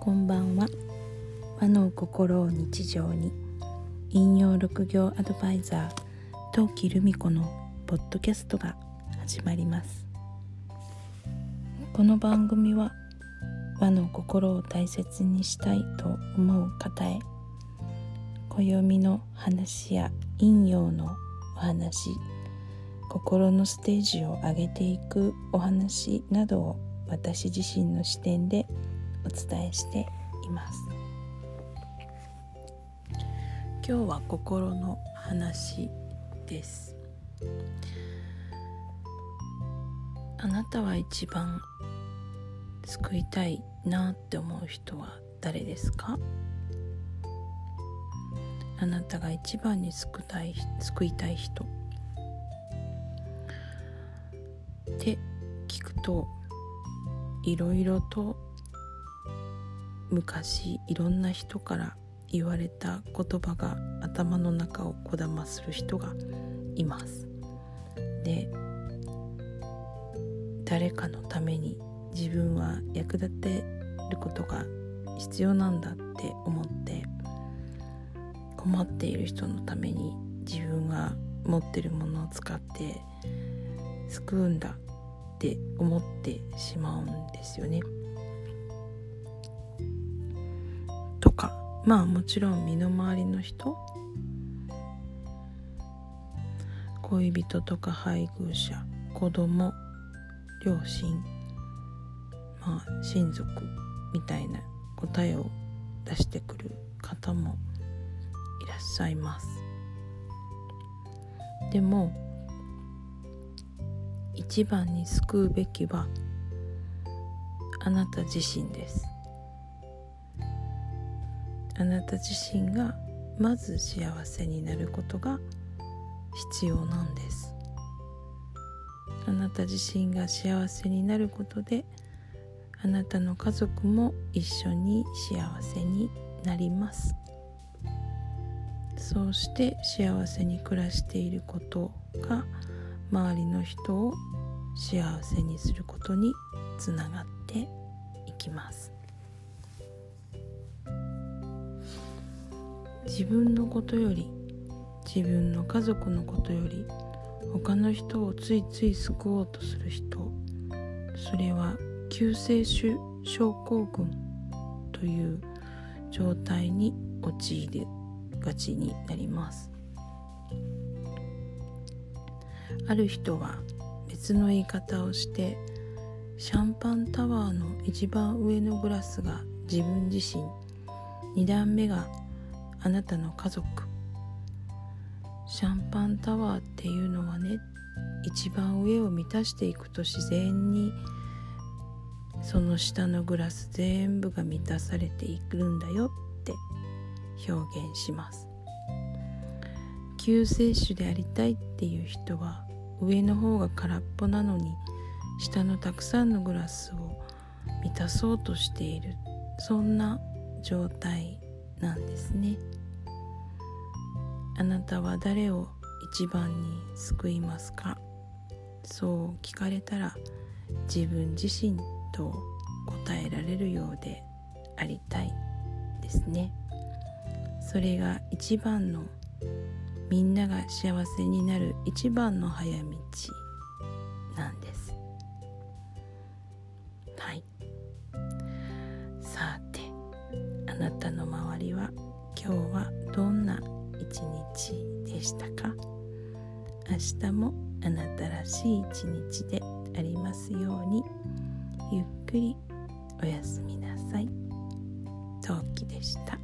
こんばんは。和の心を日常に。引用六行アドバイザー陶器留美子のポッドキャストが始まります。この番組は和の心を大切にしたいと思う方へ暦の話や引用のお話心のステージを上げていくお話などを私自身の視点でお伝えしています。今日は心の話です。あなたは一番救いたいなって思う人は誰ですか？あなたが一番に救いたい救いたい人。って聞くといろいろと昔いろんな人から言われた言葉が頭の中をこだまする人がいますで誰かのために自分は役立てることが必要なんだって思って困っている人のために自分が持ってるものを使って救うんだって思ってしまうんですよね。とか。まあもちろん身の回りの人。恋人とか配偶者。子供。両親。まあ親族。みたいな。答えを出してくる方もいらっしゃいます。でも一番に救うべきはあなた自身です。あなた自身がまず幸せになることが必要なんです。あなた自身が幸せになることであなたの家族も一緒に幸せになります。そうして幸せに暮らしていることが周りの人を幸せにすることにつながっていきます。自分のことより自分の家族のことより他の人をついつい救おうとする人それは救世主症候群という状態に陥りがちになります。ある人は別の言い方をしてシャンパンタワーの一番上のグラスが自分自身2段目があなたの家族。シャンパンタワーっていうのはね一番上を満たしていくと自然にその下のグラス全部が満たされていくんだよって表現します。救世主でありたいっていう人は上の方が空っぽなのに下のたくさんのグラスを満たそうとしている。そんな状態なんですね。あなたは誰を一番に救いますか？そう聞かれたら自分自身と答えられるようでありたいですね。それが一番のみんなが幸せになる一番の早道なんです。はい。今日はどんな一日でしたか？明日もあなたらしい一日でありますようにゆっくりおやすみなさい。陶器でした。